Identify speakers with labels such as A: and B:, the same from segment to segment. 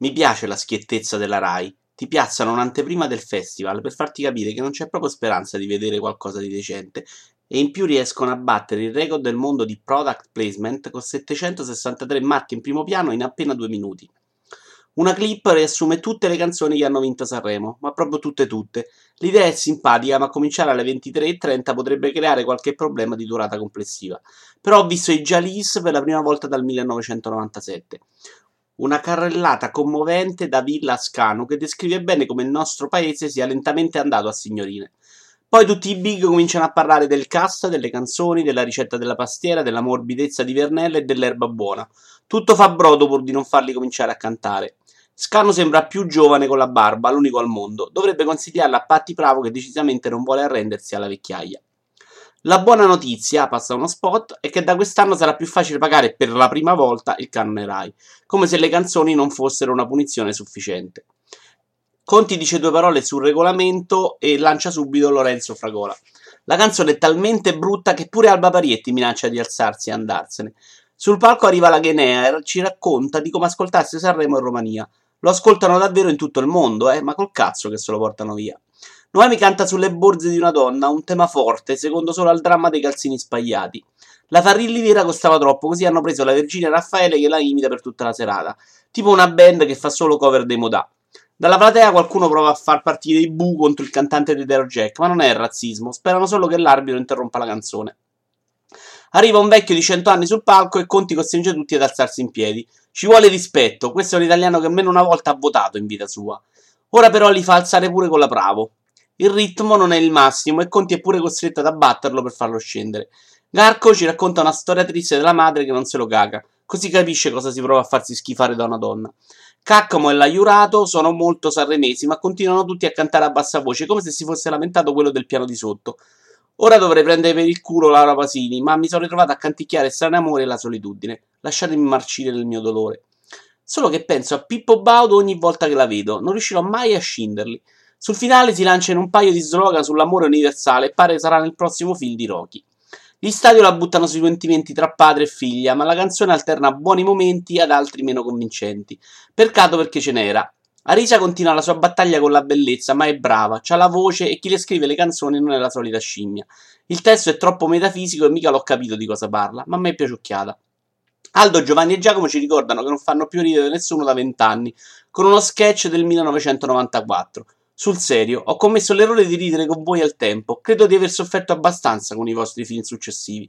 A: Mi piace la schiettezza della Rai. Ti piazzano un'anteprima del festival per farti capire che non c'è proprio speranza di vedere qualcosa di decente e in più riescono a battere il record del mondo di product placement con 763 marche in primo piano in appena due minuti. Una clip riassume tutte le canzoni che hanno vinto Sanremo, ma proprio tutte tutte. L'idea è simpatica, ma cominciare alle 23.30 potrebbe creare qualche problema di durata complessiva. Però ho visto i Jalis per la prima volta dal 1997. Una carrellata commovente da Villa Ascano che descrive bene come il nostro paese sia lentamente andato a signorine. Poi tutti i big cominciano a parlare del cast, delle canzoni, della ricetta della pastiera, della morbidezza di Vernella e dell'erba buona. Tutto fa brodo pur di non farli cominciare a cantare. Scano sembra più giovane con la barba, l'unico al mondo. Dovrebbe consigliarla a Patti Bravo che decisamente non vuole arrendersi alla vecchiaia. La buona notizia, passa uno spot, è che da quest'anno sarà più facile pagare per la prima volta il canone Rai, come se le canzoni non fossero una punizione sufficiente. Conti dice due parole sul regolamento e lancia subito Lorenzo Fragola. La canzone è talmente brutta che pure Alba Parietti minaccia di alzarsi e andarsene. Sul palco arriva la Geneer, ci racconta di come ascoltarsi Sanremo in Romania. Lo ascoltano davvero in tutto il mondo, eh, ma col cazzo che se lo portano via. Noemi canta sulle borse di una donna, un tema forte, secondo solo al dramma dei calzini spagliati. La Farrilli vera costava troppo, così hanno preso la Virginia Raffaele che la imita per tutta la serata. Tipo una band che fa solo cover dei Modà. Dalla platea qualcuno prova a far partire i bu contro il cantante di Dero Jack, ma non è razzismo, sperano solo che l'arbitro interrompa la canzone. Arriva un vecchio di 100 anni sul palco e Conti costringe tutti ad alzarsi in piedi. Ci vuole rispetto, questo è un italiano che almeno una volta ha votato in vita sua. Ora però li fa alzare pure con la Bravo. Il ritmo non è il massimo e Conti è pure costretto ad abbatterlo per farlo scendere. Garco ci racconta una storia triste della madre che non se lo caga, così capisce cosa si prova a farsi schifare da una donna. Caccamo e l'aiurato sono molto sanremesi, ma continuano tutti a cantare a bassa voce, come se si fosse lamentato quello del piano di sotto. Ora dovrei prendere per il culo Laura Pasini, ma mi sono ritrovato a canticchiare strano amore e la solitudine. Lasciatemi marcire nel mio dolore. Solo che penso a Pippo Baudo ogni volta che la vedo, non riuscirò mai a scinderli. Sul finale si lancia in un paio di slogan sull'amore universale e pare sarà nel prossimo film di Rocky. Gli stadio la buttano sui sentimenti tra padre e figlia, ma la canzone alterna buoni momenti ad altri meno convincenti. Peccato perché ce n'era. Arisa continua la sua battaglia con la bellezza, ma è brava, ha la voce e chi le scrive le canzoni non è la solita scimmia. Il testo è troppo metafisico e mica l'ho capito di cosa parla, ma a me è piaciucchiata. Aldo, Giovanni e Giacomo ci ricordano che non fanno più ridere nessuno da vent'anni, con uno sketch del 1994. Sul serio, ho commesso l'errore di ridere con voi al tempo, credo di aver sofferto abbastanza con i vostri film successivi.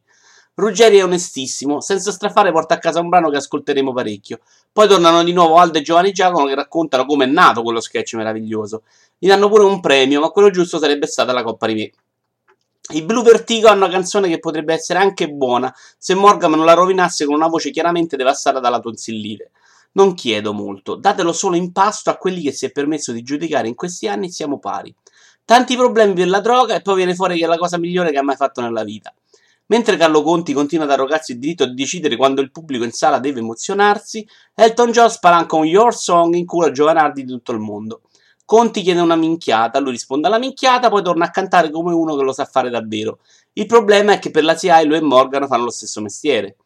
A: Ruggeri è onestissimo, senza strafare porta a casa un brano che ascolteremo parecchio. Poi tornano di nuovo Aldo e Giovanni Giacomo che raccontano come è nato quello sketch meraviglioso. Gli danno pure un premio, ma quello giusto sarebbe stata la Coppa di Me. I Blue Vertigo hanno una canzone che potrebbe essere anche buona se Morgan non la rovinasse con una voce chiaramente devastata dalla tonsillite. Non chiedo molto, datelo solo in pasto a quelli che si è permesso di giudicare in questi anni siamo pari. Tanti problemi per la droga e poi viene fuori che è la cosa migliore che ha mai fatto nella vita. Mentre Carlo Conti continua ad arrogarsi il diritto di decidere quando il pubblico in sala deve emozionarsi, Elton John spalanca un Your Song in culo a giovanardi di tutto il mondo. Conti chiede una minchiata, lui risponde alla minchiata, poi torna a cantare come uno che lo sa fare davvero. Il problema è che per la CIA lui e Morgan fanno lo stesso mestiere.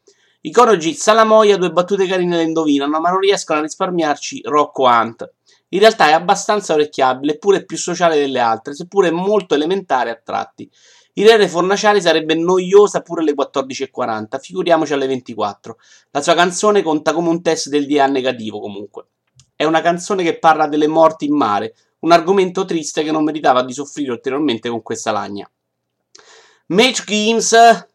A: I coniugi Salamoia due battute carine le indovinano, ma non riescono a risparmiarci Rocco Hunt. In realtà è abbastanza orecchiabile, eppure più sociale delle altre, seppure molto elementare a tratti. Irene Fornaciari sarebbe noiosa pure alle 14.40, figuriamoci alle 24. La sua canzone conta come un test del DNA negativo comunque. È una canzone che parla delle morti in mare, un argomento triste che non meritava di soffrire ulteriormente con questa lagna. Mage Games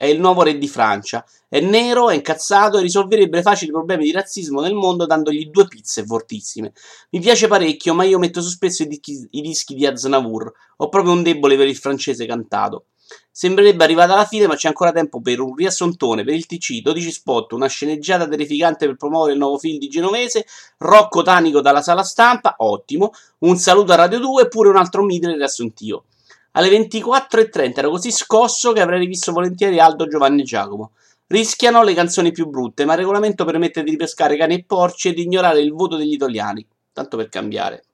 A: è il nuovo re di Francia. È nero, è incazzato e risolverebbe facili problemi di razzismo nel mondo dandogli due pizze fortissime. Mi piace parecchio, ma io metto su spesso i dischi, i dischi di Aznavour. Ho proprio un debole per il francese cantato. Sembrerebbe arrivata alla fine, ma c'è ancora tempo per un riassontone per il TC, 12 spot, una sceneggiata terrificante per promuovere il nuovo film di Genovese, Rocco Tanico dalla sala stampa, ottimo, un saluto a Radio 2 e pure un altro mite riassuntivo. Alle 24.30 ero così scosso che avrei rivisto volentieri Aldo, Giovanni e Giacomo. Rischiano le canzoni più brutte, ma il regolamento permette di ripescare cani e porci e di ignorare il voto degli italiani. Tanto per cambiare.